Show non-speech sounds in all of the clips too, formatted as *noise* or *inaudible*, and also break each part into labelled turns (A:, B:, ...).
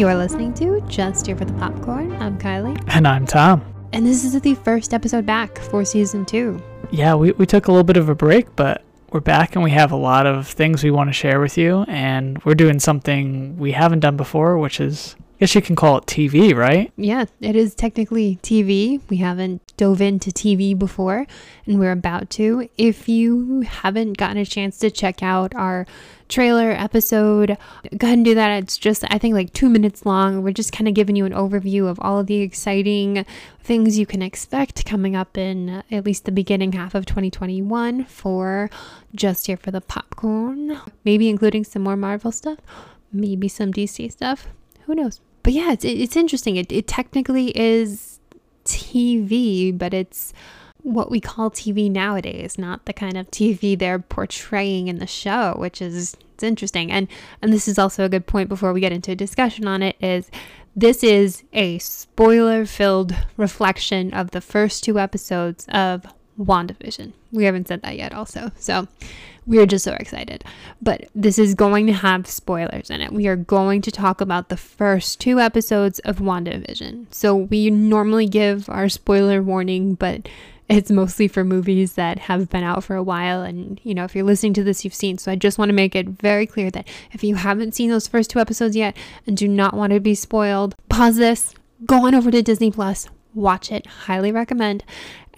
A: You're listening to Just Here for the Popcorn. I'm Kylie.
B: And I'm Tom.
A: And this is the first episode back for season two.
B: Yeah, we, we took a little bit of a break, but we're back and we have a lot of things we want to share with you. And we're doing something we haven't done before, which is I guess you can call it TV, right?
A: Yeah, it is technically TV. We haven't dove into TV before, and we're about to. If you haven't gotten a chance to check out our trailer episode, go ahead and do that. It's just, I think, like two minutes long. We're just kind of giving you an overview of all of the exciting things you can expect coming up in uh, at least the beginning half of 2021 for Just Here for the Popcorn. Maybe including some more Marvel stuff, maybe some DC stuff. Who knows? but yeah, it's it's interesting. It it technically is TV, but it's what we call TV nowadays, not the kind of TV they're portraying in the show, which is it's interesting. And and this is also a good point before we get into a discussion on it is this is a spoiler-filled reflection of the first two episodes of WandaVision. We haven't said that yet also. So we're just so excited. But this is going to have spoilers in it. We are going to talk about the first two episodes of WandaVision. So we normally give our spoiler warning, but it's mostly for movies that have been out for a while. And, you know, if you're listening to this, you've seen. So I just want to make it very clear that if you haven't seen those first two episodes yet and do not want to be spoiled, pause this, go on over to Disney Plus, watch it. Highly recommend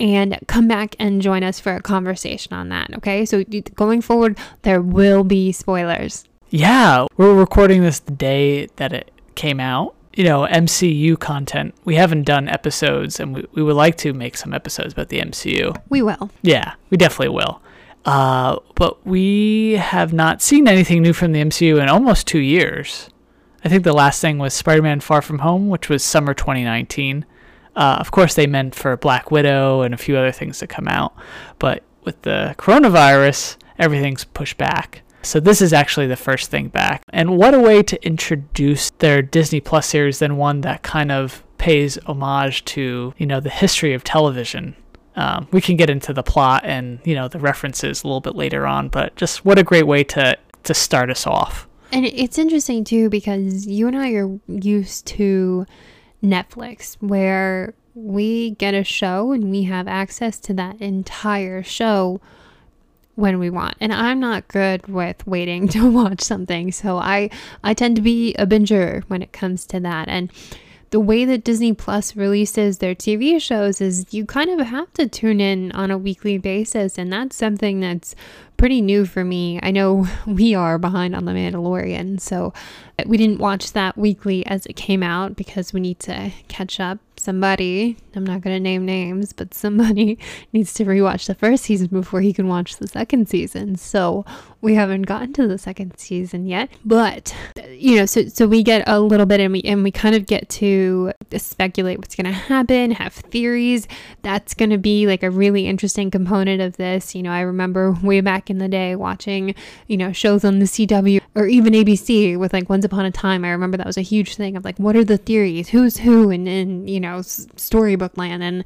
A: and come back and join us for a conversation on that. Okay, so going forward, there will be spoilers.
B: Yeah, we're recording this the day that it came out. You know, MCU content. We haven't done episodes, and we, we would like to make some episodes about the MCU.
A: We will.
B: Yeah, we definitely will. Uh, but we have not seen anything new from the MCU in almost two years. I think the last thing was Spider Man Far From Home, which was summer 2019. Uh, of course, they meant for Black Widow and a few other things to come out, but with the coronavirus, everything's pushed back. So this is actually the first thing back. And what a way to introduce their Disney Plus series than one that kind of pays homage to, you know, the history of television. Um, we can get into the plot and, you know, the references a little bit later on, but just what a great way to to start us off.
A: And it's interesting too because you and I are used to Netflix, where we get a show and we have access to that entire show when we want. And I'm not good with waiting *laughs* to watch something, so I I tend to be a binger when it comes to that. And the way that Disney Plus releases their TV shows is you kind of have to tune in on a weekly basis, and that's something that's pretty new for me. I know *laughs* we are behind on The Mandalorian, so uh, we didn't watch that weekly as it came out because we need to catch up. Somebody, I'm not going to name names, but somebody *laughs* needs to rewatch the first season before he can watch the second season. So we haven't gotten to the second season yet, but you know, so so we get a little bit and we and we kind of get to speculate what's going to happen, have theories. That's going to be like a really interesting component of this. You know, I remember way back in the day watching, you know, shows on the CW or even ABC with like Once Upon a Time. I remember that was a huge thing of like, what are the theories? Who's who? And, and you know, storybook land. And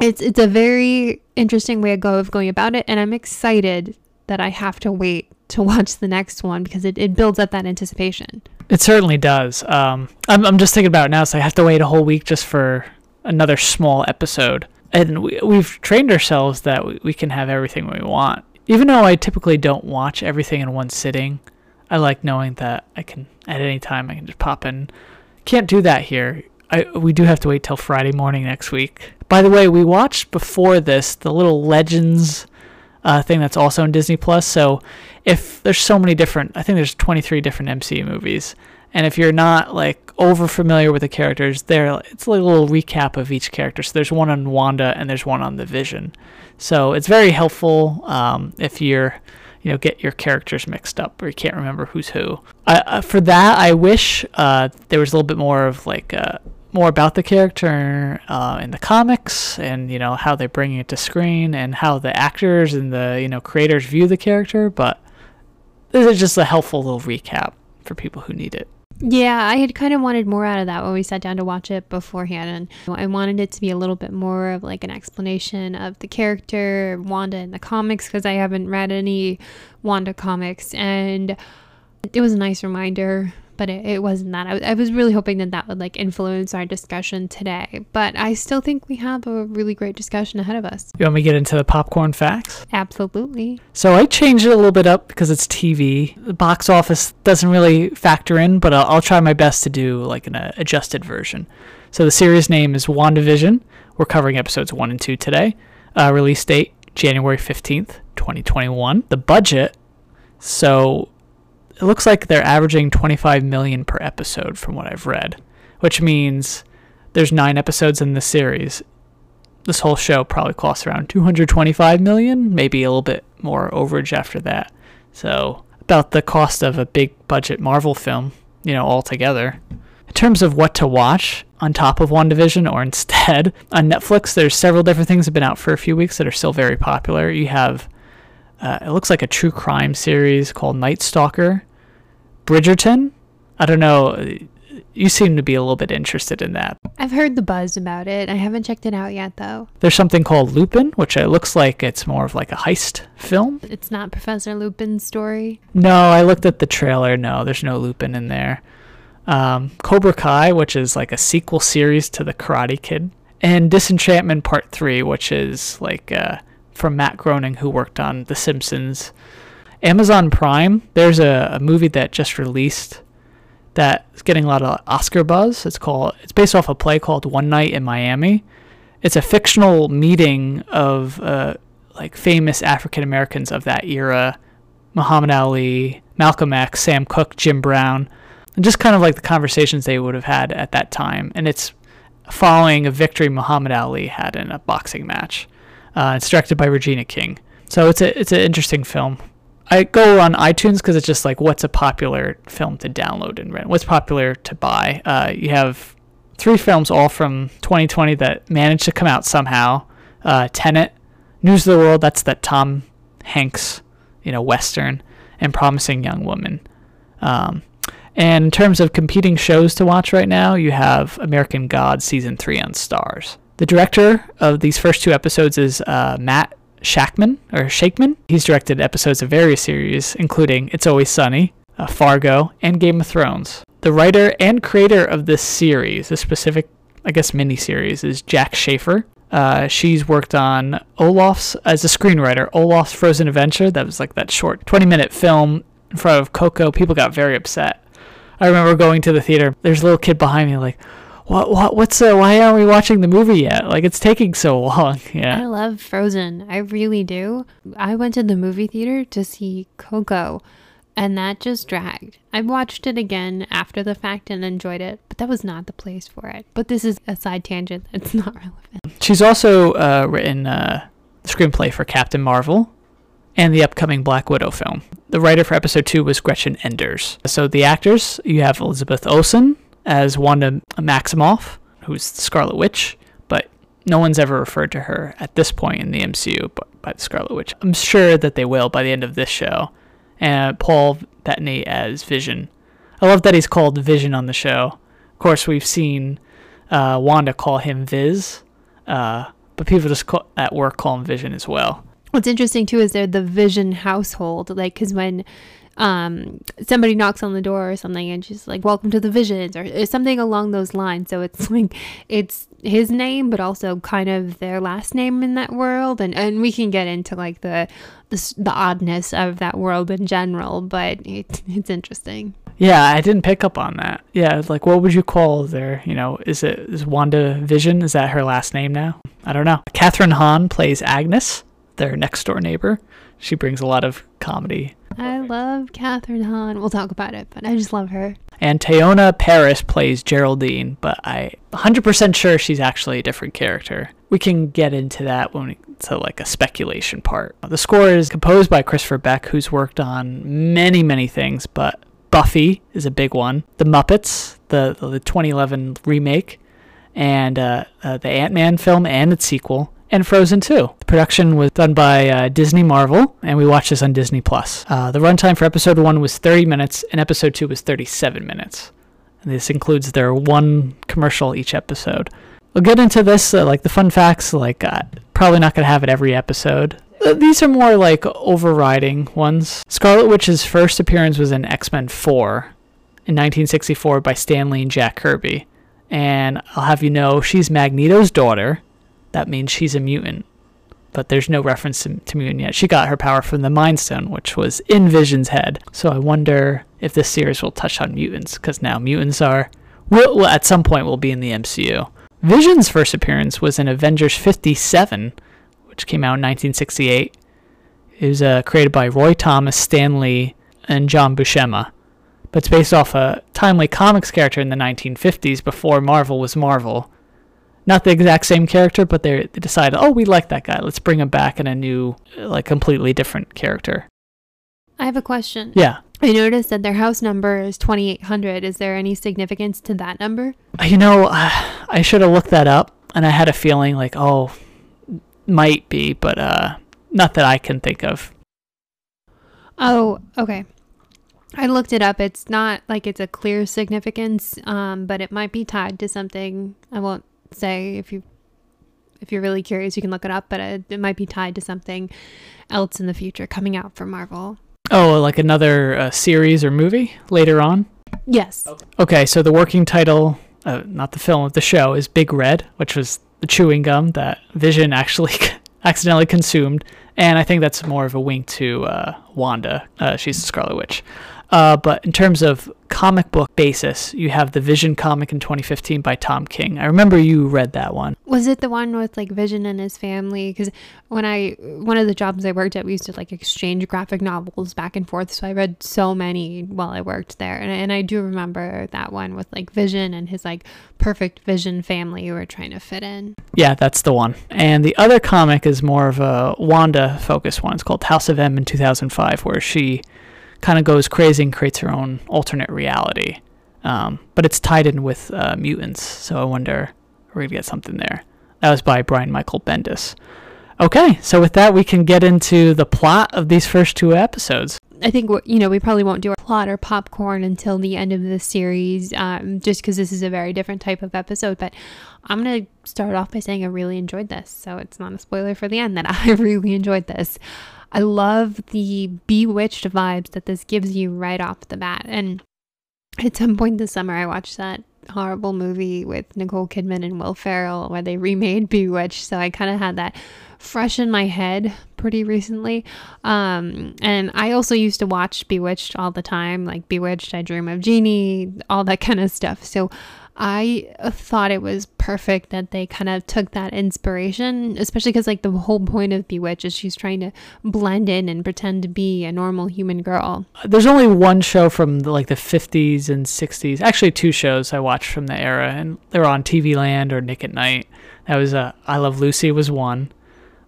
A: it's, it's a very interesting way of go of going about it. And I'm excited that I have to wait to *laughs* watch the next one because it, it builds up that anticipation.
B: It certainly does. Um, I'm, I'm just thinking about it now, so I have to wait a whole week just for another small episode. And we, we've trained ourselves that we, we can have everything we want. Even though I typically don't watch everything in one sitting, I like knowing that I can at any time I can just pop in. Can't do that here. I we do have to wait till Friday morning next week. By the way, we watched before this the little Legends uh, thing that's also in Disney Plus. So if there's so many different, I think there's 23 different MCU movies, and if you're not like over familiar with the characters, there it's like a little recap of each character. So there's one on Wanda and there's one on the Vision. So it's very helpful um, if you're, you know, get your characters mixed up or you can't remember who's who. I, uh, for that, I wish uh, there was a little bit more of like uh, more about the character uh, in the comics and you know how they're bringing it to screen and how the actors and the you know creators view the character. But this is just a helpful little recap for people who need it.
A: Yeah, I had kind of wanted more out of that when we sat down to watch it beforehand. And I wanted it to be a little bit more of like an explanation of the character, Wanda in the comics, because I haven't read any Wanda comics. And it was a nice reminder but it, it wasn't that. I, I was really hoping that that would like influence our discussion today, but I still think we have a really great discussion ahead of us.
B: You want me to get into the popcorn facts?
A: Absolutely.
B: So I changed it a little bit up because it's TV. The box office doesn't really factor in, but I'll, I'll try my best to do like an uh, adjusted version. So the series name is WandaVision. We're covering episodes 1 and 2 today. Uh, release date January 15th, 2021. The budget, so it looks like they're averaging 25 million per episode from what I've read, which means there's 9 episodes in the series. This whole show probably costs around 225 million, maybe a little bit more overage after that. So, about the cost of a big budget Marvel film, you know, altogether. In terms of what to watch on top of WandaVision or *laughs* instead, on Netflix, there's several different things that have been out for a few weeks that are still very popular. You have, uh, it looks like a true crime series called Night Stalker. Bridgerton. I don't know. You seem to be a little bit interested in that.
A: I've heard the buzz about it. I haven't checked it out yet, though.
B: There's something called Lupin, which it looks like it's more of like a heist film.
A: It's not Professor Lupin's story.
B: No, I looked at the trailer. No, there's no Lupin in there. Um, Cobra Kai, which is like a sequel series to The Karate Kid, and Disenchantment Part 3, which is like uh, from Matt Groening, who worked on The Simpsons. Amazon Prime, there's a, a movie that just released that's getting a lot of Oscar buzz. It's called it's based off a play called One Night in Miami. It's a fictional meeting of uh, like famous African Americans of that era, Muhammad Ali, Malcolm X, Sam Cooke, Jim Brown, and just kind of like the conversations they would have had at that time. And it's following a victory Muhammad Ali had in a boxing match. Uh, it's directed by Regina King. So it's a it's an interesting film. I go on iTunes because it's just like what's a popular film to download and rent, what's popular to buy. Uh, you have three films all from 2020 that managed to come out somehow. Uh, Tenet, News of the World, that's that Tom Hanks, you know, western, and Promising Young Woman. Um, and in terms of competing shows to watch right now, you have American Gods season three on Starz. The director of these first two episodes is uh, Matt Shakman or Shakeman. He's directed episodes of various series, including It's Always Sunny, uh, Fargo, and Game of Thrones. The writer and creator of this series, this specific, I guess, miniseries, is Jac Schaeffer. Uh, she's worked on Olaf's as a screenwriter. Olaf's Frozen Adventure. That was like that short 20-minute film in front of Coco. People got very upset. I remember going to the theater. There's a little kid behind me, like, what what what's uh, why aren't we watching the movie yet like it's taking so long *laughs* yeah
A: I love Frozen. I really do. I went to the movie theater to see Coco, and that just dragged. I watched it again after the fact and enjoyed it, but that was not the place for it. But this is a side tangent *laughs* that's not relevant.
B: she's also uh, written uh, the screenplay for captain marvel and the upcoming black widow film the writer for episode 2 was gretchen enders so the actors you have elizabeth olsen as wanda maximoff who's the scarlet witch but no one's ever referred to her at this point in the mcu but by the scarlet witch. I'm sure that they will by the end of this show. And paul bettany as vision. I love that he's called vision on the show. Of course we've seen uh, wanda call him viz uh, but people just call, at work call him vision as well.
A: What's interesting too is they're the Vision household, like because when um somebody knocks on the door or something and she's like welcome to the visions or, something along those lines so it's *laughs* like it's his name but also kind of their last name in that world and and we can get into like the the, the oddness of that world in general but it, it's interesting
B: Yeah, I didn't pick up on that. Yeah, like what would you call their, you know, is it is Wanda Vision? Is that her last name now? I don't know. Kathryn Hahn plays Agnes, their next door neighbor. She brings a lot of comedy.
A: I love kathryn hahn we'll talk about it but i just love her
B: And Teyonah Parris plays Geraldine, but I 100% sure she's actually a different character. We can get into that when we to like a speculation part. The score is composed by Christopher Beck, who's worked on many, many things, but Buffy is a big one. The Muppets, the the 2011 remake, and uh, uh, the Ant Man film and its sequel, and Frozen 2. The production was done by uh, Disney Marvel, and we watched this on Disney Plus. Uh, the runtime for episode 1 was 30 minutes, and episode 2 was 37 minutes. And this includes their one commercial each episode. We'll get into this, uh, like the fun facts, like uh, probably not going to have it every episode. Uh, These are more like overriding ones. Scarlet Witch's first appearance was in X Men 4, in 1964 by Stan Lee and Jack Kirby. And I'll have you know, she's Magneto's daughter. That means she's a mutant. But there's no reference to, to mutant yet. She got her power from the Mind Stone, which was in Vision's head. So I wonder if this series will touch on mutants, because now mutants are, at some point, will be in the MCU. Vision's first appearance was in Avengers 57, which came out in 1968. It was uh, created by Roy Thomas, Stan Lee, and John Buscema but it's based off a timely comics character in the 1950s before Marvel was Marvel. Not the exact same character, but they decide, oh, we like that guy. Let's bring him back in a new, like, completely different character.
A: I have a question.
B: Yeah.
A: I noticed that their house number is 2800. Is there any significance to that number?
B: You know, I should have looked that up, and I had a feeling like, oh, might be, but uh, not that I can think of.
A: Oh, okay. I looked it up. It's not like it's a clear significance, um, but it might be tied to something. I won't say if you if you're really curious, you can look it up. But it, it might be tied to something else in the future coming out for Marvel.
B: Oh, like another uh, series or movie later on.
A: Yes.
B: Okay, so the working title, uh, not the film, of the show is Big Red, which was the chewing gum that Vision actually *laughs* accidentally consumed, and I think that's more of a wink to uh, Wanda. Uh, she's the Scarlet Witch. Uh, but in terms of comic book basis, you have the Vision comic in 2015 by Tom King. I remember you read that one.
A: Was it the one with like Vision and his family? Because when I one of the jobs I worked at, we used to like exchange graphic novels back and forth. So I read so many while I worked there, and and I do remember that one with like Vision and his like perfect Vision family who were trying to fit in.
B: Yeah, that's the one. And the other comic is more of a Wanda focused one. It's called House of M in 2005, where she kind of goes crazy and creates her own alternate reality. Um, but it's tied in with uh, mutants, so I wonder we're gonna get something there. That was by Brian Michael Bendis. Okay, so with that, we can get into the plot of these first two episodes.
A: I think you know we probably won't do our plot or popcorn until the end of the series, um, just because this is a very different type of episode. But I'm gonna start off by saying I really enjoyed this, so it's not a spoiler for the end that *laughs* I really enjoyed this. I love the bewitched vibes that this gives you right off the bat. And at some point this summer, I watched that horrible movie with Nicole Kidman and Will Ferrell where they remade Bewitched. So I kind of had that fresh in my head pretty recently. Um, and I also used to watch Bewitched all the time, like Bewitched, I Dream of Jeannie, all that kind of stuff. So I thought it was perfect that they kind of took that inspiration, especially because, like, the whole point of Bewitched is she's trying to blend in and pretend to be a normal human girl.
B: There's only one show from the, like the 50s and 60s, actually, two shows I watched from the era, and they were on TV Land or Nick at Night. That was uh, I Love Lucy was one,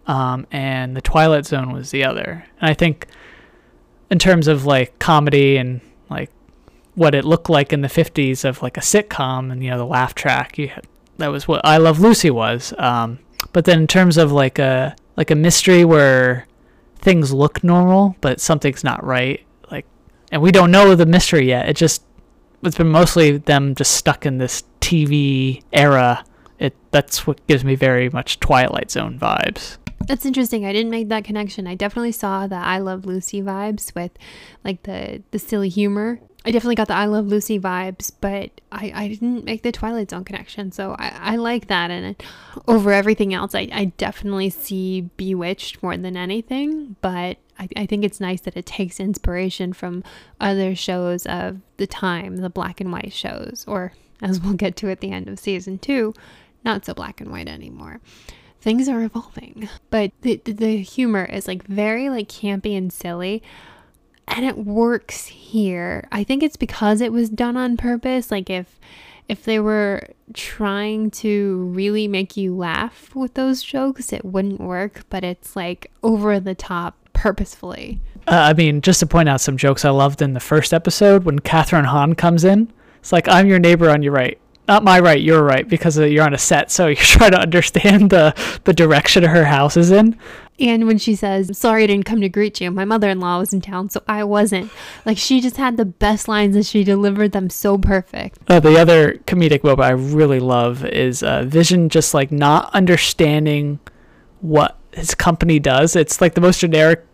B: um, and The Twilight Zone was the other. And I think, in terms of like comedy and like what it looked like in the 50s of like a sitcom and you know the laugh track. You had, that was what I Love Lucy was um, but then in terms of like a like a mystery where things look normal but something's not right like and we don't know the mystery yet. It just it's been mostly them just stuck in this TV era. It that's what gives me very much Twilight Zone vibes.
A: That's interesting. I didn't make that connection. I definitely saw the I Love Lucy vibes with like the the silly humor I definitely got the I Love Lucy vibes, but I, I didn't make the Twilight Zone connection. So I, I like that. And over everything else, I, I definitely see Bewitched more than anything. But I, I think it's nice that it takes inspiration from other shows of the time, the black and white shows, or as we'll get to at the end of season two, not so black and white anymore things are evolving but the the humor is like very like campy and silly and it works here. I think it's because it was done on purpose. Like if if they were trying to really make you laugh with those jokes, it wouldn't work, but it's like over the top purposefully.
B: Uh, I mean, just to point out some jokes I loved in the first episode when Kathryn Hahn comes in. It's like, I'm your neighbor on your right. Not my right, your right, because you're on a set, so *laughs* you're trying to understand the, the direction her house is in.
A: And when she says, Sorry I didn't come to greet you, my mother in law was in town, so I wasn't. Like, she just had the best lines and she delivered them so perfect.
B: Uh, the other comedic moment I really love is uh, Vision just like not understanding what his company does. It's like the most generic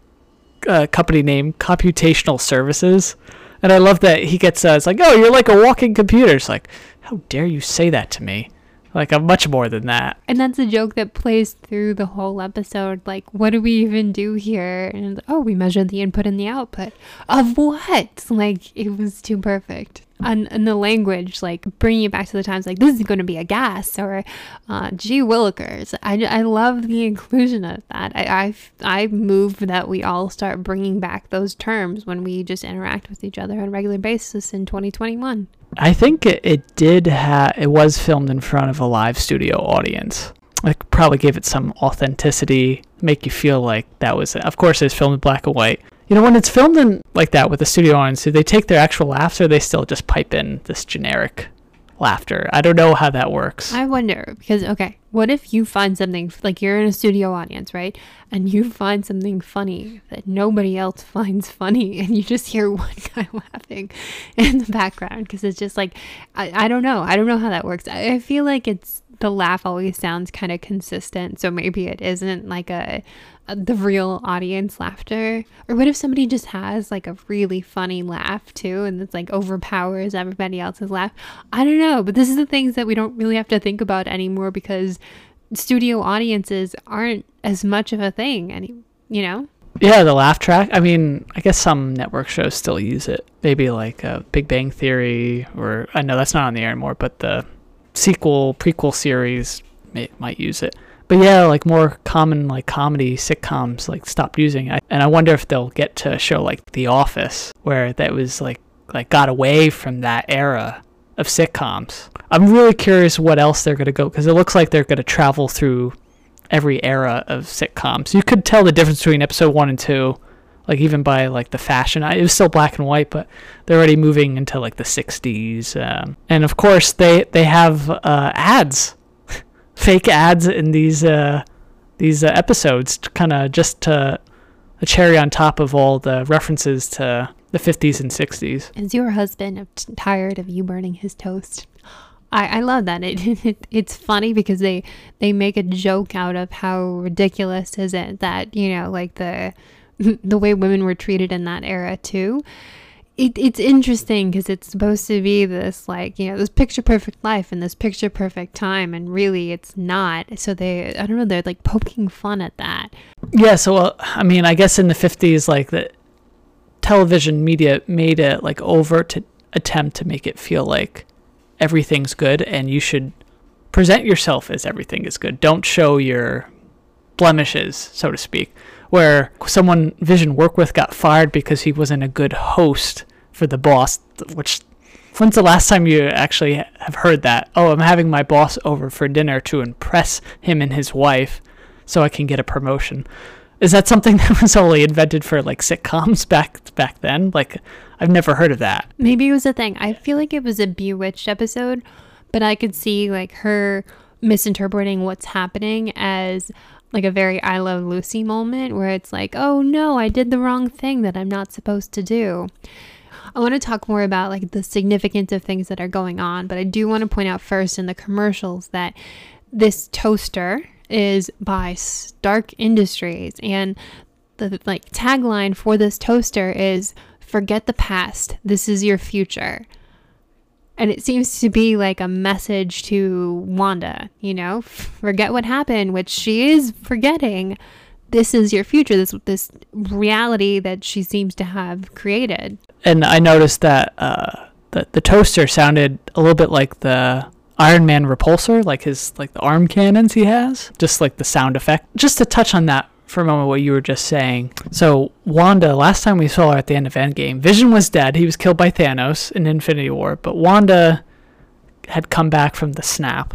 B: uh, company name, Computational Services. And I love that he gets, uh, it's like, oh, you're like a walking computer. It's like, how dare you say that to me? Like, I'm much more than that.
A: And that's a joke that plays through the whole episode. Like, what do we even do here? And oh, we measured the input and the output. Of what? Like, it was too perfect. And, and the language, like bringing it back to the times, like this is going to be a gas or uh, gee willikers. I, I love the inclusion of that. I, I, I move that we all start bringing back those terms when we just interact with each other on a regular basis in 2021.
B: I think it, it did have, it was filmed in front of a live studio audience. It probably gave it some authenticity, make you feel like that was it. Of course, it was filmed in black and white. You know, when it's filmed in like that with a studio audience, do they take their actual laughs or they still just pipe in this generic laughter? I don't know how that works.
A: I wonder because okay, what if you find something like you're in a studio audience, right? And you find something funny that nobody else *laughs* finds funny, and you just hear one *laughs* guy laughing in the background because it's just like I, I don't know. I don't know how that works. I, I feel like it's the laugh always sounds kind of consistent, so maybe it isn't like a the real audience laughter? Or what if somebody just has like a really funny laugh too and it's like overpowers everybody else's laugh? I don't know, but this is the things that we don't really have to think about anymore because studio audiences aren't as much of a thing any, you know?
B: Yeah, the laugh track. I mean, I guess some network shows still use it. Maybe like uh, Big Bang Theory, or I know that's not on the air anymore, but the sequel, prequel series may, might use it but yeah, like more common like comedy sitcoms like stopped using it. And I wonder if they'll get to a show like The Office where that was like like got away from that era of sitcoms. I'm really curious what else they're going to go because it looks like they're going to travel through every era of sitcoms. You could tell the difference between episode 1 and 2 like even by like the fashion it was still black and white but they're already moving into like the 60s um, and of course they they have uh, ads *laughs* fake ads in these uh, these uh, episodes, kind of just to a cherry on top of all the references to the 50s and 60s.
A: Is your husband tired of you burning his toast? I, I love that. It, *laughs* it it's funny because they they make a joke out of how ridiculous is it that you know like the the way women were treated in that era too. It, it's interesting because it's supposed to be this like you know this picture perfect life and this picture perfect time and really it's not. So they i don't know they're like poking fun at that.
B: Yeah so uh, i mean i guess in the 50s like the television media made it like overt to attempt to make it feel like everything's good and you should present yourself as everything is good. Don't show your blemishes so to speak where someone Vision worked with got fired because he wasn't a good host for the boss, which when's the last time you actually have heard that? Oh, I'm having my boss over for dinner to impress him and his wife so I can get a promotion. Is that something *laughs* that was only invented for like sitcoms back back then? Like I've never heard of that.
A: Maybe it was a thing. I feel like it was a bewitched episode, but I could see like her misinterpreting what's happening as like a very I Love Lucy moment where it's like, oh no, I did the wrong thing that I'm not supposed to do. I want to talk more about like the significance of things that are going on, but I do want to point out first in the commercials that this toaster is by Stark Industries and the like tagline for this toaster is forget the past, this is your future. And it seems to be like a message to Wanda, you know, forget what happened, which she is forgetting. This is your future, this this reality that she seems to have created.
B: And I noticed that uh, the the toaster sounded a little bit like the Iron Man repulsor, like his like the arm cannons he has, just like the sound effect. Just to touch on that for a moment what you were just saying. So Wanda, last time we saw her at the end of Endgame, Vision was dead. He was killed by Thanos in Infinity War, but Wanda had come back from the snap,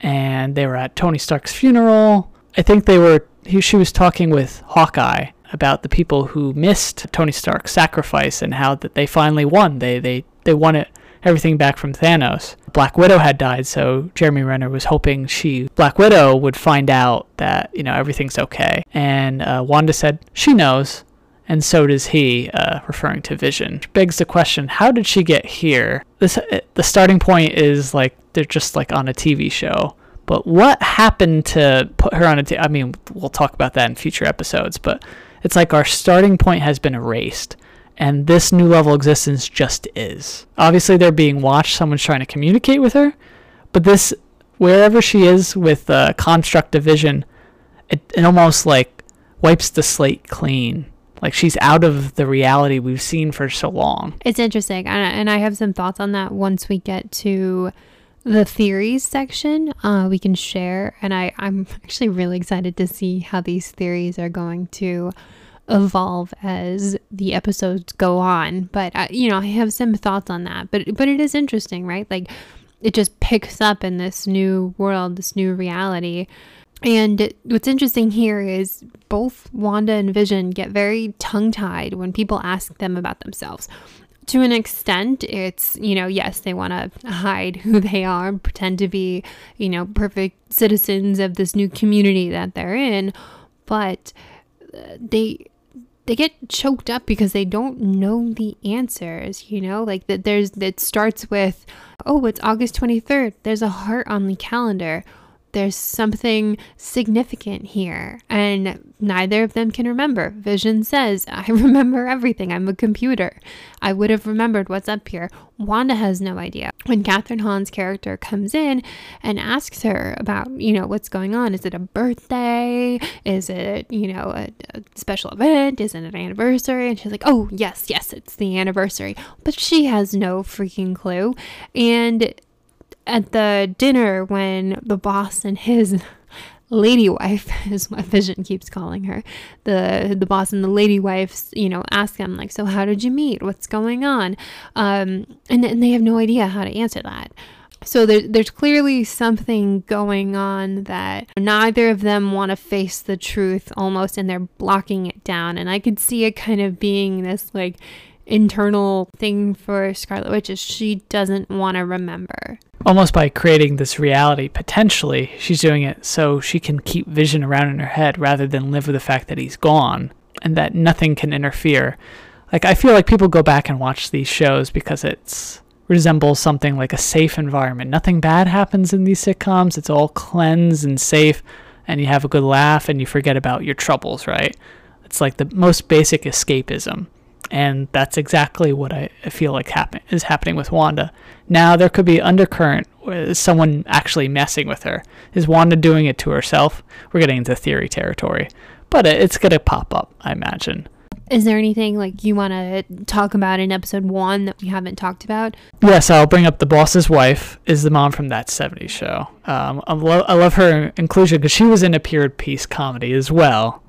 B: and they were at Tony Stark's funeral. I think they were. He, she was talking with Hawkeye about the people who missed Tony Stark's sacrifice and how that they finally won. They they they won it everything back from Thanos. Black Widow had died, so Jeremy Renner was hoping she, Black Widow, would find out that, you know, everything's okay. And uh, Wanda said she knows, and so does he, uh, referring to Vision. Which begs the question how did she get here? This, uh, the starting point is like they're just like on a TV show. But what happened to put her on a? T- I mean, we'll talk about that in future episodes, but it's like our starting point has been erased And this new level existence just is. Obviously, they're being watched. Someone's trying to communicate with her. But this, wherever she is with the construct of vision, it, it almost like wipes the slate clean. Like she's out of the reality we've seen for so long.
A: It's interesting. And I have some thoughts on that once we get to the theories section uh, we can share and I, i'm *laughs* actually really excited to see how these theories are going to evolve as the episodes go on. But uh, you know i have some thoughts on that. But but it is interesting right? Like it just picks up in this new world this new reality. And what's interesting here is both Wanda and Vision get very tongue tied when people ask them about themselves. To an extent, it's, you know, yes, they want to hide who they are, pretend to be, you know, perfect citizens of this new community that they're in, but uh, they they get choked up because they don't know the answers, you know? Like that there's it starts with, "Oh, it's August 23rd. There's a heart on the calendar." There's something significant here. And neither of them can remember. Vision says, I *laughs* remember everything. I'm a computer. I would have remembered what's up here. Wanda has no idea. When Kathryn Hahn's character comes in and asks her about, you know, what's going on, is it a birthday? Is it, you know, a, a special event? Is it an anniversary? And she's like, oh, yes, yes, it's the anniversary. But she has no freaking clue. And at the dinner when the boss and his lady wife *laughs* is what Vision keeps calling her. The the boss and the lady wife, you know, ask him like, "So how did you meet? What's going on?" Um, and and they have no idea how to answer that. So there, there's clearly something going on that neither of them want to face the truth almost, and they're blocking it down. And I could see it kind of being this like internal thing for Scarlet Witch is she doesn't want to remember.
B: Almost by creating this reality potentially she's doing it so she can keep vision around in her head rather than live with the fact that he's gone and that nothing can interfere. Like i feel like people go back and watch these shows because it's resembles something like a safe environment. Nothing bad happens in these sitcoms. It's all cleansed and safe and you have a good laugh and you forget about your troubles right? It's like the most basic escapism and that's exactly what I feel like happen- is happening with Wanda. Now there could be undercurrent someone actually messing with her. Is Wanda doing it to herself? We're getting into theory territory, but it's gonna pop up, I imagine.
A: Is there anything like you want to talk about in episode one that we haven't talked about?
B: Yes, I'll bring up the boss's wife is the mom from that '70s show. Um, I, lo- I love her inclusion because she was in a period piece comedy as well.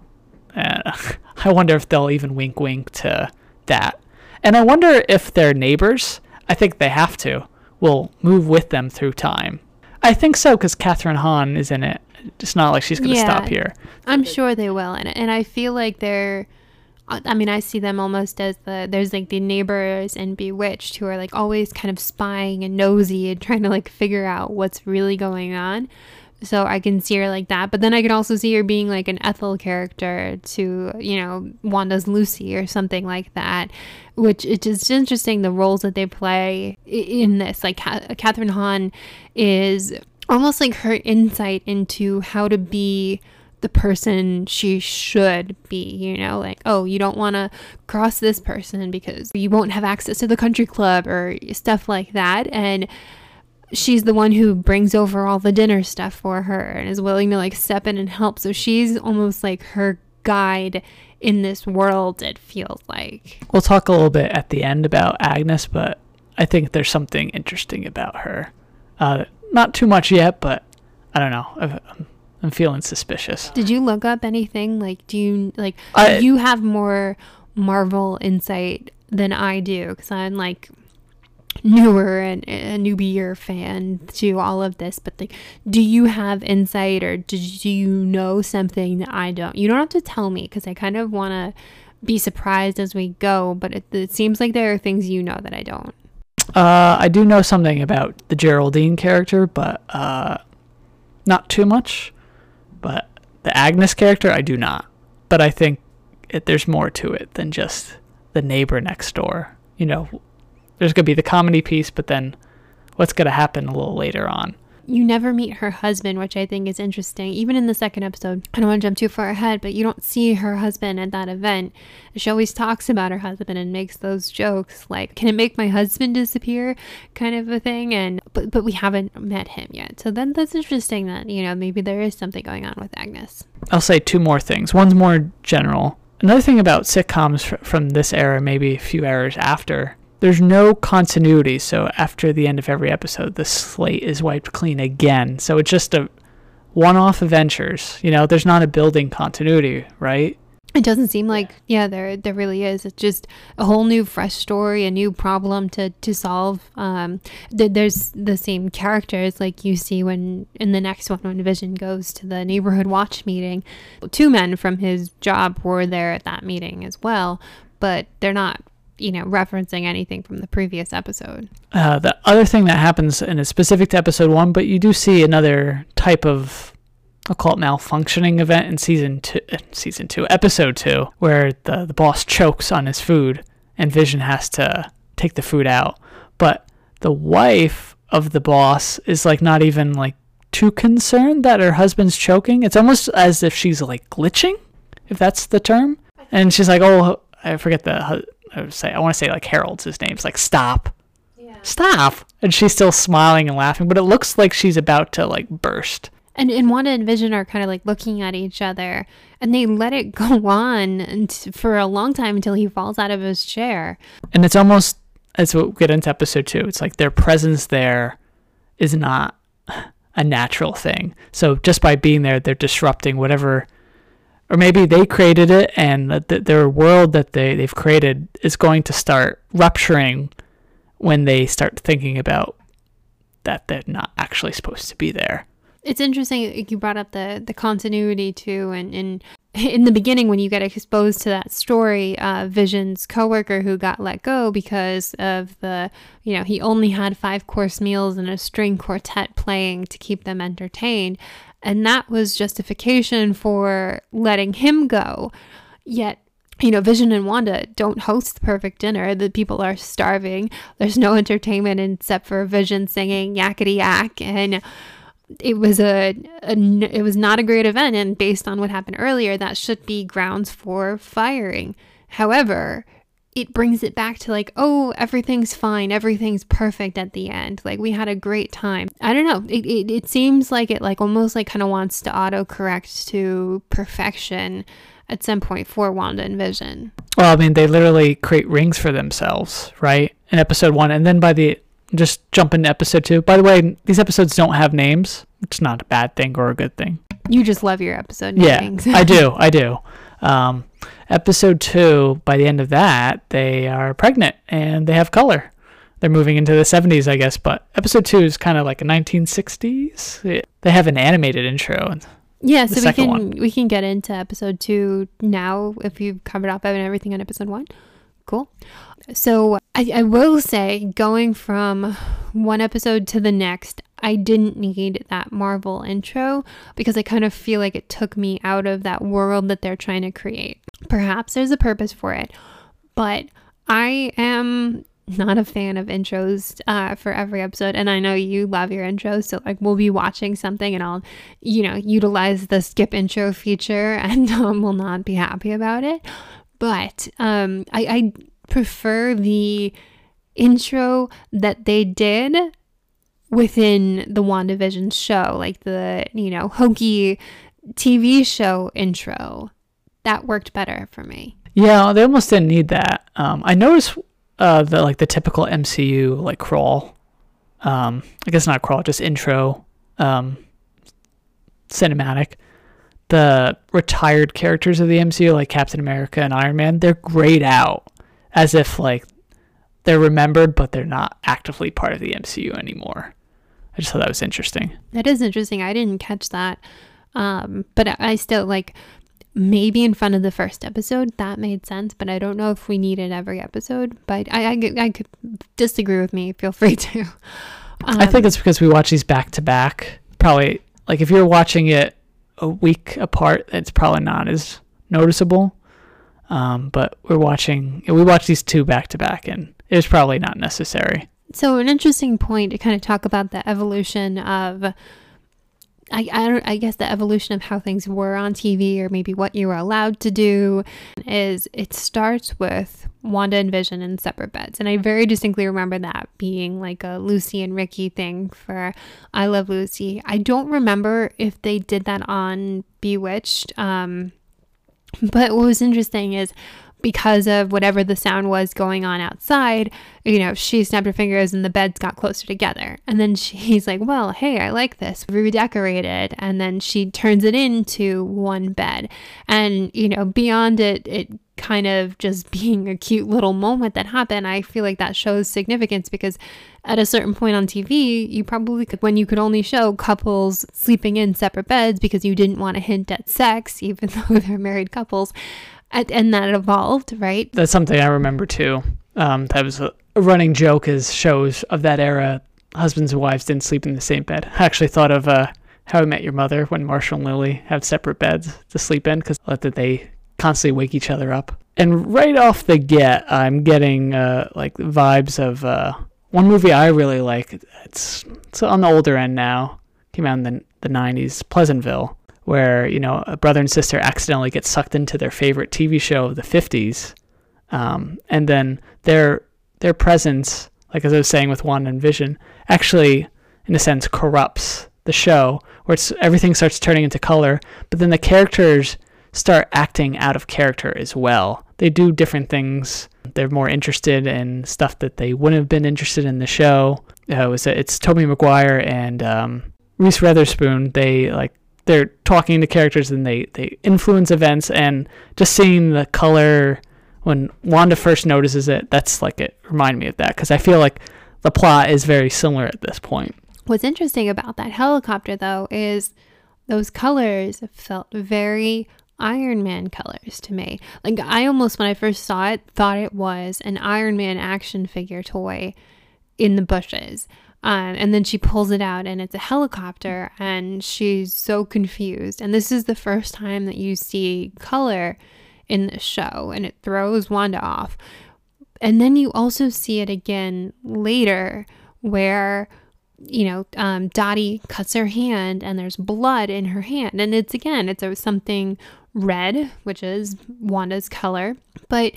B: And *laughs* I wonder if they'll even wink wink to that. And I wonder if their neighbors, I think they have to, will move with them through time. I think so because Kathryn Hahn is in it. It's not like she's going to yeah, stop here.
A: I'm sure they will. And, and I feel like they're, uh, I mean, I see them almost as the, there's like the neighbors and Bewitched who are like always kind of spying and nosy and trying to like figure out what's really going on. So I can see her like that. But then I can also see her being like an Ethel character to, you know, Wanda's Lucy or something like that, which it's just interesting the roles that they play in this. Like Kathryn Hahn is almost like her insight into how to be the person she should be, you know, like, oh, you don't want to cross this person because you won't have access to the country club or stuff like that. And she's the one who brings over all the dinner stuff for her and is willing to like step in and help. So she's almost like her guide in this world, it feels like.
B: We'll talk a little bit at the end about Agnes, but I think there's something interesting about her. Uh, not too much yet, but I don't know. I'm, I'm feeling suspicious.
A: Did you look up anything? Like, do you like? I, you have more Marvel insight than I do because I'm like newer and a newbier fan to all of this, but like, do you have insight or do you know something that I don't? You don't have to tell me because I kind of want to be surprised as we go, but it, it, seems like there are things you know that I don't.
B: Uh, I do know something about the Geraldine character, but uh, not too much. But the Agnes character, I do not. But I think it, there's more to it than just the neighbor next door. You know, there's going to be the comedy piece, but then what's going to happen a little later on.
A: you never meet her husband, which I think is interesting. Even in the second episode, I don't want to jump too far ahead, but you don't see her husband at that event. She always talks about her husband and makes those jokes like, "Can it make my husband disappear?" kind of a thing. And but but we haven't met him yet, so then that's interesting. That you know maybe there is something going on with Agnes.
B: I'll say two more things. One's more general. Another thing about sitcoms fr- from this era, maybe a few eras after, there's no continuity. So after the end of every episode, the slate is wiped clean again. So it's just a one-off adventures. You know, there's not a building continuity, right?
A: It doesn't seem like yeah, there there really is. It's just a whole new fresh story, a new problem to to solve. Um, th- there's the same characters like you see when in the next one when Vision goes to the neighborhood watch meeting. Two men from his job were there at that meeting as well, but they're not you know referencing anything from the previous episode.
B: Uh, the other thing that happens, and it's specific to episode one, but you do see another type of it malfunctioning event in season two, season two, episode two, where the, the boss chokes on his food and Vision has to take the food out. But the wife of the boss is like not even like too concerned that her husband's choking. It's almost as if she's like glitching, if that's the term. And she's like, "Oh, I forget the I would say I want to say like Harold's his name's like stop,
A: Yeah.
B: stop," and she's still smiling and laughing, but it looks like she's about to like burst.
A: And, and Wanda and Vision are kind of like looking at each other, and they let it *laughs* go on and for a long time until he falls out of his chair.
B: and it's almost as we'll get into episode two it's like their presence there is not a natural thing so just by being there they're disrupting whatever or maybe they created it and that th- their world that they, they've created is going to start rupturing when they start thinking about that they're not actually supposed to be there.
A: It's interesting you brought up the the continuity too, and and *laughs* in the beginning when you get exposed to that story, uh, Vision's coworker who got let go because of the you know he only had five course meals and a string quartet playing to keep them entertained, and that was justification for letting him go. Yet you know, Vision and Wanda don't host the perfect dinner. The people are starving. There's no entertainment except for Vision singing yakety yak, and it was a it was not a great event. And based on what happened earlier, that should be grounds for firing. However, it brings it back to like, oh, everything's fine, everything's perfect at the end. Like we had a great time. I don't know. It it, it seems like it like almost like kind of wants to autocorrect to perfection at some point for Wanda and Vision.
B: Well, I mean, they literally create rings for themselves, right? In episode one, and then by the just jump into episode two. By the way, these episodes don't have names. It's not a bad thing or a good thing.
A: You just love your episode
B: Yeah. *laughs* I do. I do. Um, episode two, by the end of that, they are pregnant and they have color. They're moving into the 70s, I guess. But episode two is kind of like a 1960s. They have an animated intro.
A: Yeah, so we can
B: one.
A: we can get into episode two now if you've covered up everything on episode one. Cool. So I, I will say, going from one episode to the next, I didn't need that Marvel intro because I kind of feel like it took me out of that world that they're trying to create. Perhaps there's a purpose for it, but I am not a fan of intros uh, for every episode and i know you love your intros so like we'll be watching something and i'll you know utilize the skip intro feature *laughs* and um, will not be happy about it but um, I, I prefer the intro that they did within the WandaVision show, like the, you know, hokey TV show intro. That worked better for me.
B: Yeah, they almost didn't need that. Um, I noticed uh, the like the typical MCU like crawl. Um, I guess not crawl, just intro, um, cinematic. The retired characters of the MCU, like Captain America and Iron Man, they're grayed out as if like they're remembered, but they're not actively part of the MCU anymore. I just thought that was interesting.
A: That is interesting. I didn't catch that. Um, but I- still like maybe in front of the first episode that made sense, but I don't know if we need it every episode. But I, I, I could disagree with me. Feel *laughs* free to.
B: I think
A: Um,
B: it's because we watch these back to back. Probably like if you're watching it a week apart, it's probably not as noticeable. Um, but we're watching we watch these two back to back, and it was probably not necessary.
A: So, an interesting point to kind of talk about the evolution of I, I, I guess the evolution of how things were on TV or maybe what you were allowed to do is it starts with Wanda and Vision in separate beds. And I very distinctly remember that being like a Lucy and Ricky thing for I Love Lucy. I don't remember if they did that on Bewitched. Um, but what was interesting is because of whatever the sound was going on outside, you know, she snapped her fingers and the beds got closer together. And then *laughs* she's like, Well, hey, I like this. We redecorated. And then she turns it into one bed. And, you know, beyond it, it kind of just *laughs* being a cute little moment that happened, I feel like that shows significance because at a certain point on TV, you probably could, when you could only show couples sleeping in separate beds because you didn't want to hint at sex, *laughs* even though they're married couples and that evolved, right?
B: That's something I remember too. Um, that was a running joke as shows of that era. Husbands and wives didn't sleep in the same bed. I actually thought of uh, How I Met Your Mother when Marshall and Lily have separate beds to sleep in because that they constantly wake each other up. And right off the get, I'm getting uh, like vibes of uh, one movie I really like. It's it's on the older end now. Came out in the the 90s, Pleasantville where you know a brother and sister accidentally get sucked into their favorite TV show of the 50s, um, and then their their presence, like as I was saying with Wanda and Vision, actually in a sense corrupts the show, where it's everything starts turning into color, but then the characters start acting out of character as well. They do different things. They're more interested in stuff that they wouldn't have been interested in the show. Uh, it was it's Tobey Maguire and um, Reese Witherspoon. They like they're talking to characters and they they influence events and just seeing the color when Wanda first notices it that's like it remind me of that because I feel like the plot is very similar at this point.
A: What's interesting about that helicopter though is those colors felt very Iron Man colors to me. Like I almost when I first saw it thought it was an Iron Man action figure toy in the bushes. Um, and then she pulls it out and it's a helicopter and she's so confused. And this is the first time that you see color in the show and it throws Wanda off. And then you also see it again later where, you know, um, Dottie cuts her hand and there's blood in her hand. And it's again, it's a, something red, which is Wanda's color. But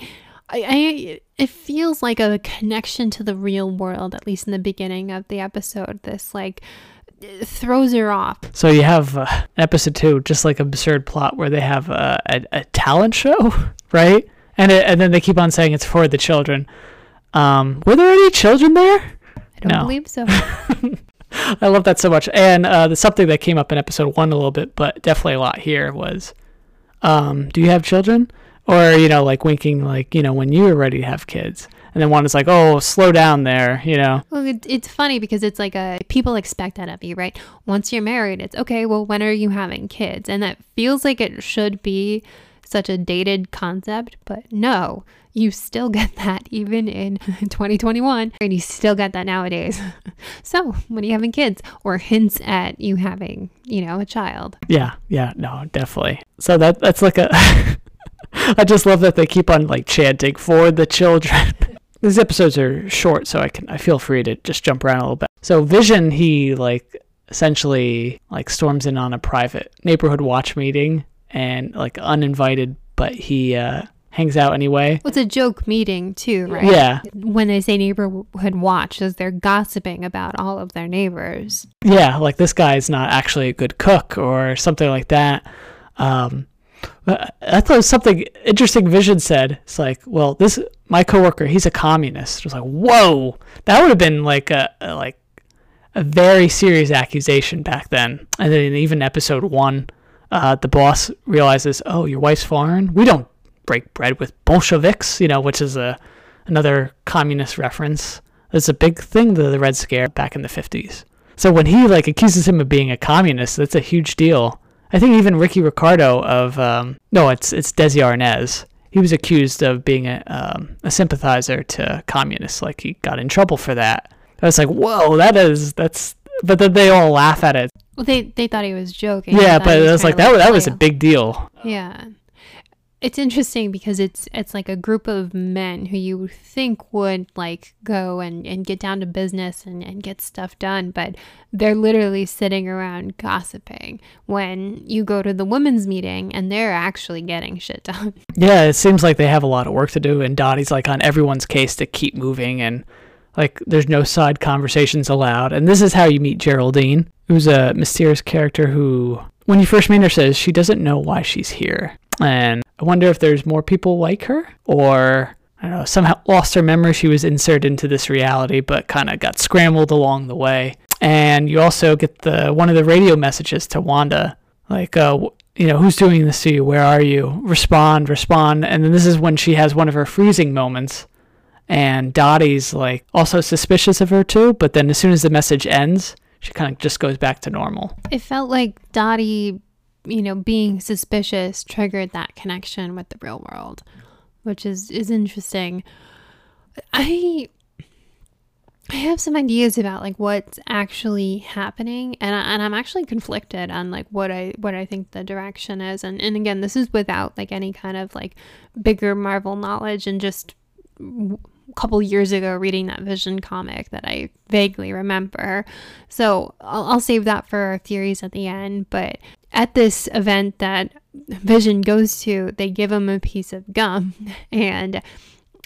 A: I, I it feels like a connection to the real world, at least in the beginning of the episode. This like throws her off.
B: So you have uh, episode two, just like absurd plot where they have a, a, a talent show, *laughs* right? And it, and then they keep on saying it's for the children. Um, were there any children there?
A: I don't no. believe so. *laughs*
B: I love that so much. And uh, the something that came up in episode one a little bit, but definitely a lot here was, um, do you have children? Or you know like winking like you know when you were ready to have kids. And then one is like oh slow down there you know?
A: Well it, it's funny because it's like a people expect that of you right? Once you're married it's okay well when are you having kids? And that feels like it should be such a dated concept but no you still get *laughs* that even in *laughs* 2021 and you still get that nowadays. *laughs* So when are you having kids? Or hints at you having you know a child.
B: Yeah yeah no definitely. So that that's like a *laughs* I just love that they keep on like chanting for the children. *laughs* These episodes are short, so I can I feel free to just jump around a little bit. So Vision, he like essentially like storms in on a private neighborhood watch meeting and like uninvited, but he uh, hangs out anyway.
A: Well, it's a joke meeting too, right?
B: Yeah.
A: When they say neighborhood watch, is they're gossiping about all of their neighbors.
B: Yeah, like this guy's not actually a good cook or something like that. Um, I thought it was something interesting. Vision said, "It's like, well, this my coworker, he's a communist." It was like, whoa, that would have been like a, a like a very serious accusation back then. And then even episode one, uh, the boss realizes, "Oh, your wife's foreign. We don't break bread with Bolsheviks," you know, which is a another communist reference. It's a big thing, the, the Red Scare back in the fifties. So when he like accuses him of being a communist, that's a huge deal. I think even Ricky Ricardo of um, no, it's it's Desi Arnaz. He was accused of being a um, a sympathizer to communists. Like he got in trouble for that. I was like, whoa, that is that's. But then they all laugh at it.
A: Well, they they thought he was joking.
B: Yeah, but it was like that. That was a big deal.
A: Yeah. It's interesting because it's it's like a group of men who you think would like go and, and get down to business and, and get stuff done but they're literally sitting around gossiping when you go to the women's meeting and they're actually getting shit done *laughs*
B: Yeah, it seems like they have a lot of work to do, and Dottie's like on everyone's case to keep moving, and like there's no side conversations allowed. And this is how you meet Geraldine, who's a mysterious character who, when you first meet her, says she doesn't know why she's here. And I wonder if there's more people like her, or I don't know, somehow lost her memory. She was inserted into this reality, but kind of got scrambled along the way. And you also get the one of the radio messages to Wanda, like, uh, you know, who's doing this to you? Where are you? Respond, respond. And then this is when she has one of her freezing moments. And Dottie's like also suspicious of her too, but then as soon as the message ends, she kind of just goes back to normal.
A: it felt like dottie you know being suspicious triggered that connection with the real world which is is interesting i I have some ideas about like what's actually happening, and I, and I'm actually conflicted on like what I what I think the direction is, and and again, this is without like any kind of like bigger Marvel knowledge, and just couple years ago reading that Vision comic that I vaguely remember. So I'll, I'll save that for our theories at the end. But at this event that Vision goes to, they give him a piece of gum, *laughs* and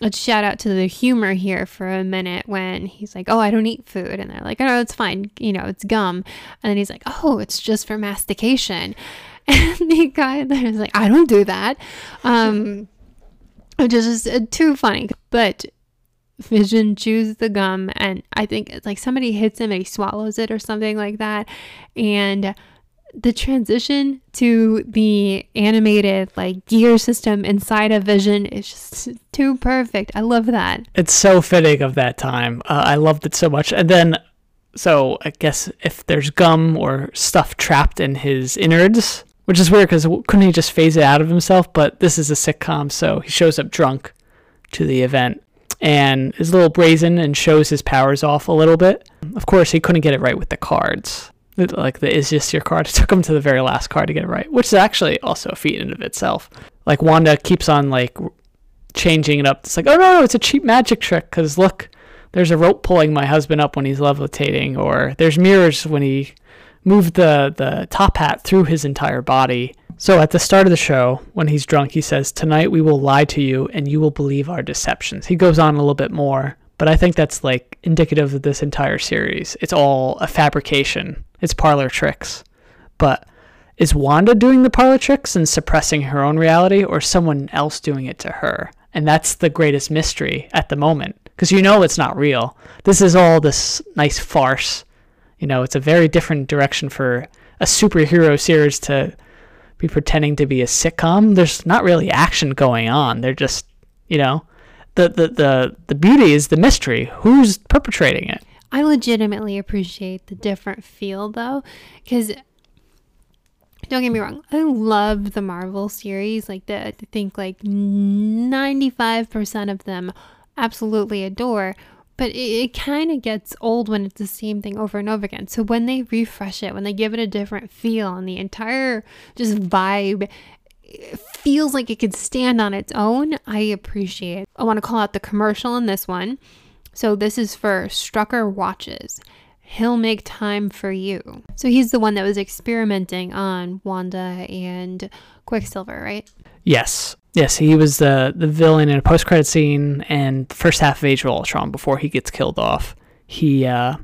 A: let's shout out to the humor here for a minute when he's like, "Oh, I don't eat food," and they're like, "Oh, it's fine, you know, it's gum," and then he's like, "Oh, it's just for mastication," *laughs* and the guy there's like, "I don't do that," um, *laughs* which is just uh, too funny. But Vision chews the gum, and I think it's like somebody hits him and he swallows it or something like that, and the transition to the animated like gear system inside of Vision is just too perfect. I love that.
B: It's so fitting of that time. Uh, I loved it so much. And then, so I guess if there's gum or stuff trapped in his innards, which is weird because couldn't he just phase it out of himself? But this is a sitcom, so he shows up drunk to the event and is a little brazen and shows his powers off a little bit. Of course, he couldn't get it right with the cards. Like the is this your card? *laughs* It took him to the very last card to get it right, which is actually also a feat in of itself. Like Wanda keeps on like changing it up. It's like, oh no, no it's a cheap magic trick. Because look, there's a rope pulling my husband up when he's levitating, or there's mirrors when he moved the the top hat through his entire body. So at the start of the show, when he's drunk, he says, "Tonight we will lie to you, and you will believe our deceptions." He goes on a little bit more, but I think that's like indicative of this entire series. It's all a fabrication. It's parlor tricks. But is Wanda doing the parlor tricks and suppressing her own reality, or someone else doing it to her? And that's the greatest mystery at the moment, because you know it's not real. This is all this nice farce. You know, it's a very different direction for a superhero series to be pretending to be a sitcom. There's not really action going on. They're just, you know, the the the, the beauty is the mystery. Who's perpetrating it?
A: I legitimately appreciate the different feel though, because don't get me wrong, I love the Marvel series. Like the, I think like ninety five percent of them absolutely adore. But it, it kind of gets old when it's the same thing over and over again. So when they refresh it, when they give it a different feel, and the entire just vibe feels like it could stand on its own, I appreciate. I want to call out the commercial in this one. So this is for Strucker watches. He'll make time for you. So he's the one that was experimenting on Wanda and Quicksilver, right?
B: Yes. Yes, he was the the villain in a post credit scene and the first half of Age of Ultron before he gets killed off. He uh,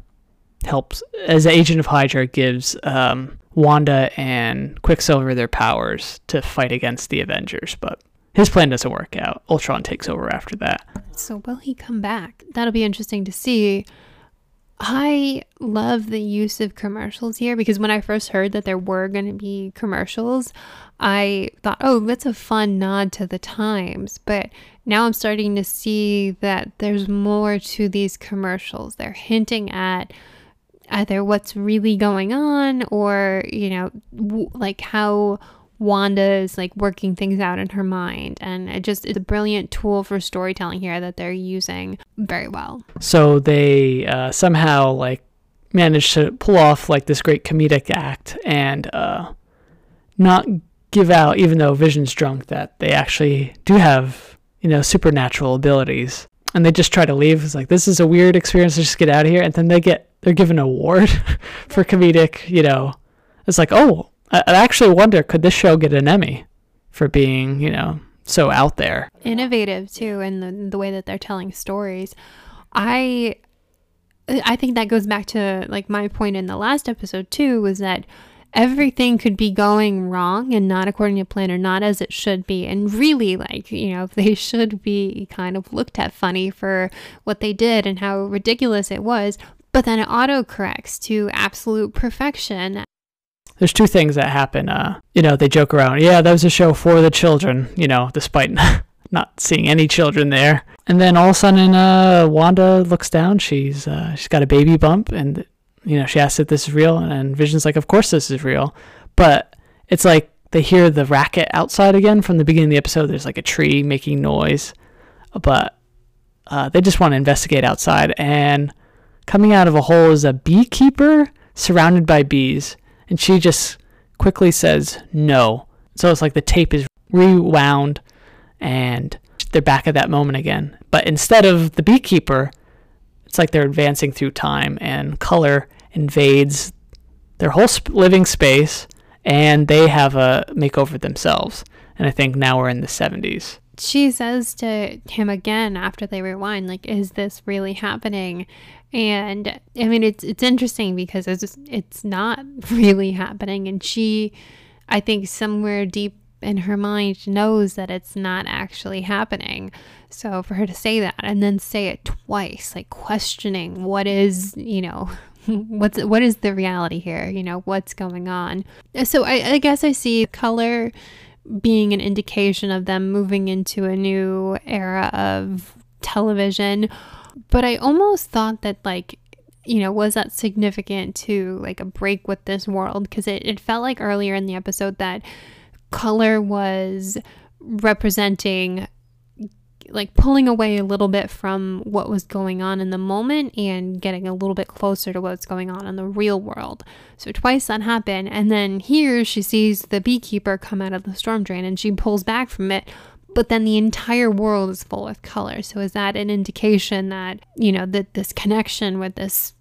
B: helps as agent of Hydra gives um, Wanda and Quicksilver their powers to fight against the Avengers, but his plan doesn't work out. Ultron takes over after that.
A: So will he come back? That'll be interesting to see. I love the use of commercials here because when I first heard that there were going to be commercials, I thought, oh, that's a fun nod to the times. But now I'm starting to see that there's more to these commercials. They're hinting at either what's really going on or, you know, w- like how Wanda is like working things out in her mind. And it just is a brilliant tool for storytelling here that they're using very well.
B: So they uh, somehow like managed to pull off like this great comedic act and uh, not give out, even though Vision's drunk, that they actually do have, you know, supernatural abilities. And they just try to leave. It's like, this is a weird experience. to Just get out of here. And then they get, they're given an award *laughs* for comedic, you know. It's like, oh, I, I actually wonder, could this show get an Emmy for being, you know, so out there?
A: Innovative too in the, the way that they're telling stories. I I think that goes back to like my point in the last episode too was that everything could be going wrong and not according to plan or not as it should be and really like you know *laughs* they should be kind of looked at funny for what they did and how ridiculous it was but then it auto corrects to absolute perfection
B: there's two things that happen uh you know they joke around. Yeah that was a show for the children you know despite *laughs* not seeing any children there. And then all of a sudden, uh, Wanda looks down. She's uh, she's got a baby bump, and you know she asks if this is real, and Vision's like, "Of course this is real," but it's like they hear the racket outside again from the beginning of the episode. There's like a tree making noise, but uh, they just want to investigate outside, and coming out of a hole is a beekeeper surrounded by bees, and she just quickly says no. So it's like the tape is rewound, and they're back at that moment again. But instead of the beekeeper, it's like they're advancing through time and color invades their whole sp- living space and they have a makeover themselves. And I think now we're in the 70s.
A: She says to him again after they rewind, like, is this really happening? And I mean, it's it's interesting because it's just, it's not *laughs* really happening. And she, I think, somewhere deep in her mind knows that it's not actually happening. So for her to say that and then say it twice, like questioning what is, you know, *laughs* what's what is the reality here? You know, what's going on? So I, I guess I see color being an indication of them moving into a new era of television. But I almost thought that like you know, was that significant to like a break with this world? Because it, it felt like earlier in the episode that color was representing like pulling away a little bit from what was going on in the moment and getting a little bit closer to what's going on in the real world. So twice that happened. And then here she sees the beekeeper come out of the storm drain and she pulls back from it. But then the entire world is full with color. So is that an indication that, you know, that this connection with this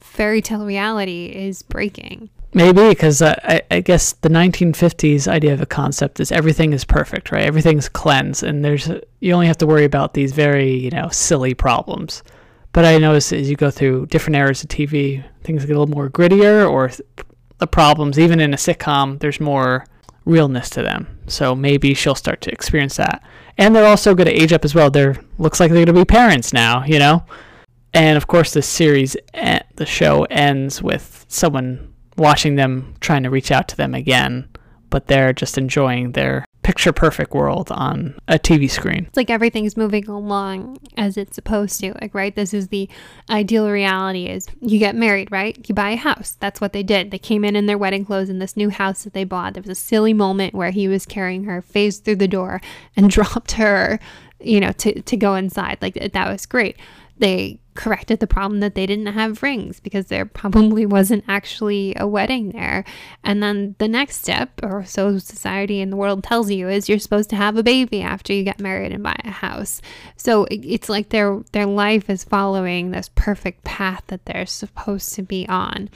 A: fairy tale reality is breaking?
B: Maybe because uh, I, I guess the 1950s idea of a concept is everything is perfect, right? Everything's cleansed, and there's you only have to worry about these very you know silly problems. But I notice as you go through different eras of TV, things get a little more grittier, or the problems, even in a sitcom, there's more realness to them. So maybe she'll start to experience that. And they're also going to age up as well. They're looks like they're going to be parents now, you know. And of course, the series, the show ends with someone watching them trying to reach out to them again, but they're just enjoying their picture perfect world on a TV screen.
A: It's like everything's moving along as it's supposed to. Like, right? This is the ideal reality is you get married, right? You buy a house. That's what they did. They came in in their wedding clothes in this new house that they bought. There was a silly moment where he was carrying her phased through the door and *laughs* dropped her, you know, to, to go inside. Like, that was great. They corrected the problem that they didn't have rings because there probably *laughs* wasn't actually a wedding there. And then the next step, or so society and the world tells you, is you're supposed to have a baby after you get married and buy a house. So it's like their their life is following this perfect path that they're supposed to be on.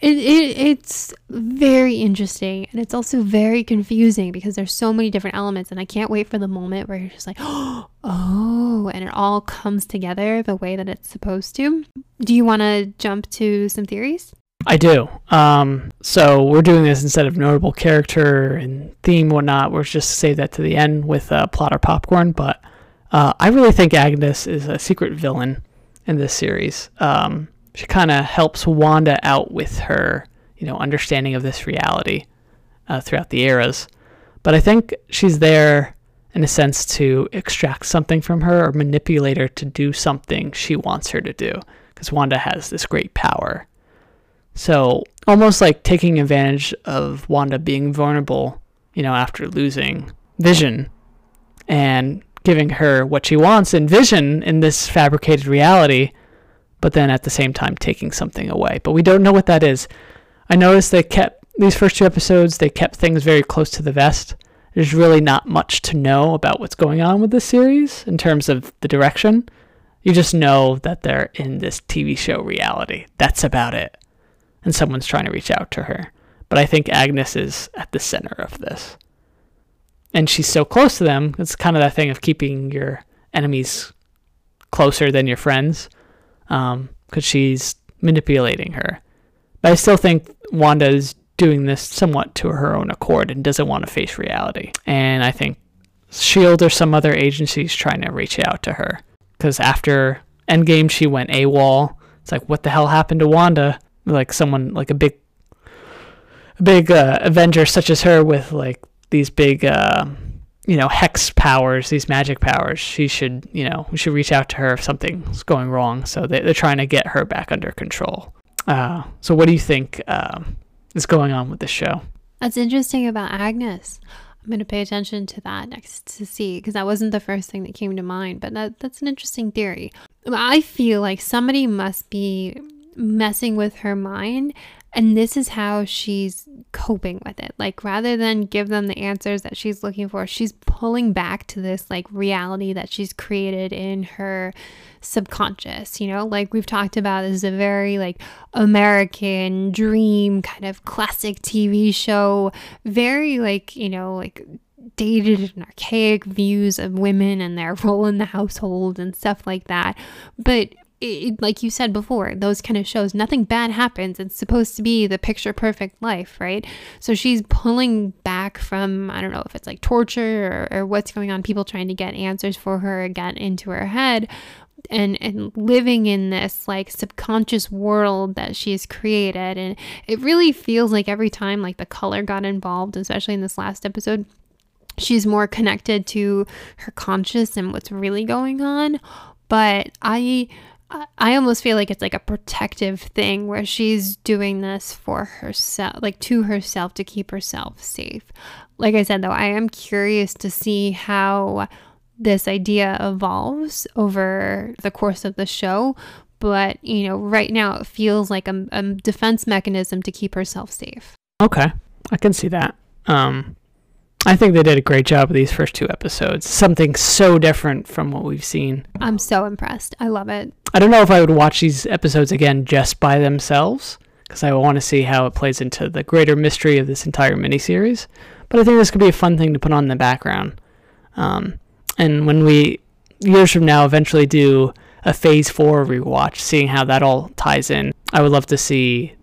A: It, it, it's very interesting and it's also very confusing because there's so many different elements and I can't wait for the moment where you're just like, *gasps* oh, and it all comes together the way that it's supposed to. Do you want to jump to some theories?
B: I do. Um, so we're doing this instead of notable character and theme, whatnot. We're just save that to the end with uh, plot or popcorn. But uh, I really think Agnes is a secret villain in this series. Um, she kind of helps Wanda out with her, you know, understanding of this reality uh, throughout the eras. But I think she's there in a sense to extract something from her or manipulate her to do something she wants her to do because Wanda has this great power. So almost like taking advantage of Wanda being vulnerable, you know, after losing Vision and giving her what she wants in Vision in this fabricated reality but then at the same time taking something away. But we don't know what that is. I noticed they kept these first two episodes, they kept things very close to the vest. There's really not much to know about what's going on with this series in terms of the direction. You just know that they're in this TV show reality. That's about it. And someone's trying to reach out to her. But I think Agnes is at the center of this. And she's so close to them. It's kind of that thing of keeping your enemies closer than your friends because um, she's manipulating her. But I still think Wanda is doing this somewhat to her own accord and doesn't want to face reality. And I think S.H.I.E.L.D. or some other agencies trying to reach out to her. Because after Endgame, she went AWOL. It's like, what the hell happened to Wanda? Like someone, like a big, a big uh, Avenger such as her with like these big, uh, you know, hex powers, these magic powers. She should, you know, we should reach out to her if something's going wrong. So they, are trying to get her back under control. Uh, so what do you think? Um, is going on with the show.
A: That's interesting about Agnes. I'm going to pay attention to that next to see because that wasn't the first thing that came to mind, but that, that's an interesting theory. I feel like somebody must be messing with her mind and this is how she's coping with it. Like, rather than give them the answers that she's looking for, she's pulling back to this like reality that she's created in her subconscious. You know, like we've talked about, this is a very like American dream kind of classic TV show, very like, you know, like dated and archaic views of women and their role in the household and stuff like that. But it, like you said before, those kind of shows, nothing bad happens. It's supposed to be the picture perfect life, right? So she's pulling back from, I don't know if it's like torture or, or what's going on, people trying to get answers for her, get into her head. And, and living in this like subconscious world that she's created and it really feels like every time like the color got involved especially in this last episode she's more connected to her conscious and what's really going on but i I almost feel like it's like a protective thing where she's doing this for herself, like to herself to keep herself safe. Like I said, though, I am curious to see how this idea evolves over the course of the show. But, you know, right now it feels like a, a defense mechanism to keep herself safe.
B: Okay. I can see that. Um, I think they did a great job with these first two episodes. Something so different from what we've seen.
A: I'm so impressed. I love it.
B: I don't know if I would watch these episodes again just by themselves because I want to see how it plays into the greater mystery of this entire miniseries. But I think this could be a fun thing to put on in the background. Um, and when we, years from now, eventually do a phase four rewatch, seeing how that all ties in, I would love to see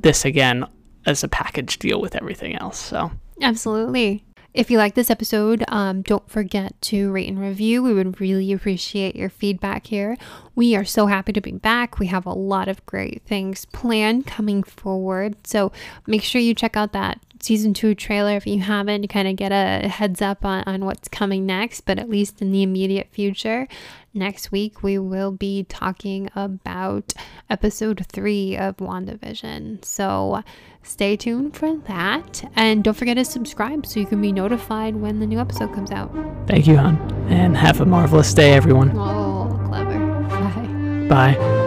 B: this again as a package deal with everything else. So,
A: absolutely. If you like this episode, um, don't forget to rate and review. We would really appreciate your feedback here. We are so happy to be back. We have a lot of great things planned coming forward. So make sure you check out that season two trailer if you haven't to kind of get a heads up on, on what's coming next, but at least in the immediate future. Next week, we will be talking about episode three of WandaVision. So stay tuned for that. And don't forget to subscribe so you can be notified when the new episode comes out.
B: Thank you, hon. And have a marvelous day, everyone.
A: Oh, clever. *laughs* Bye.
B: Bye.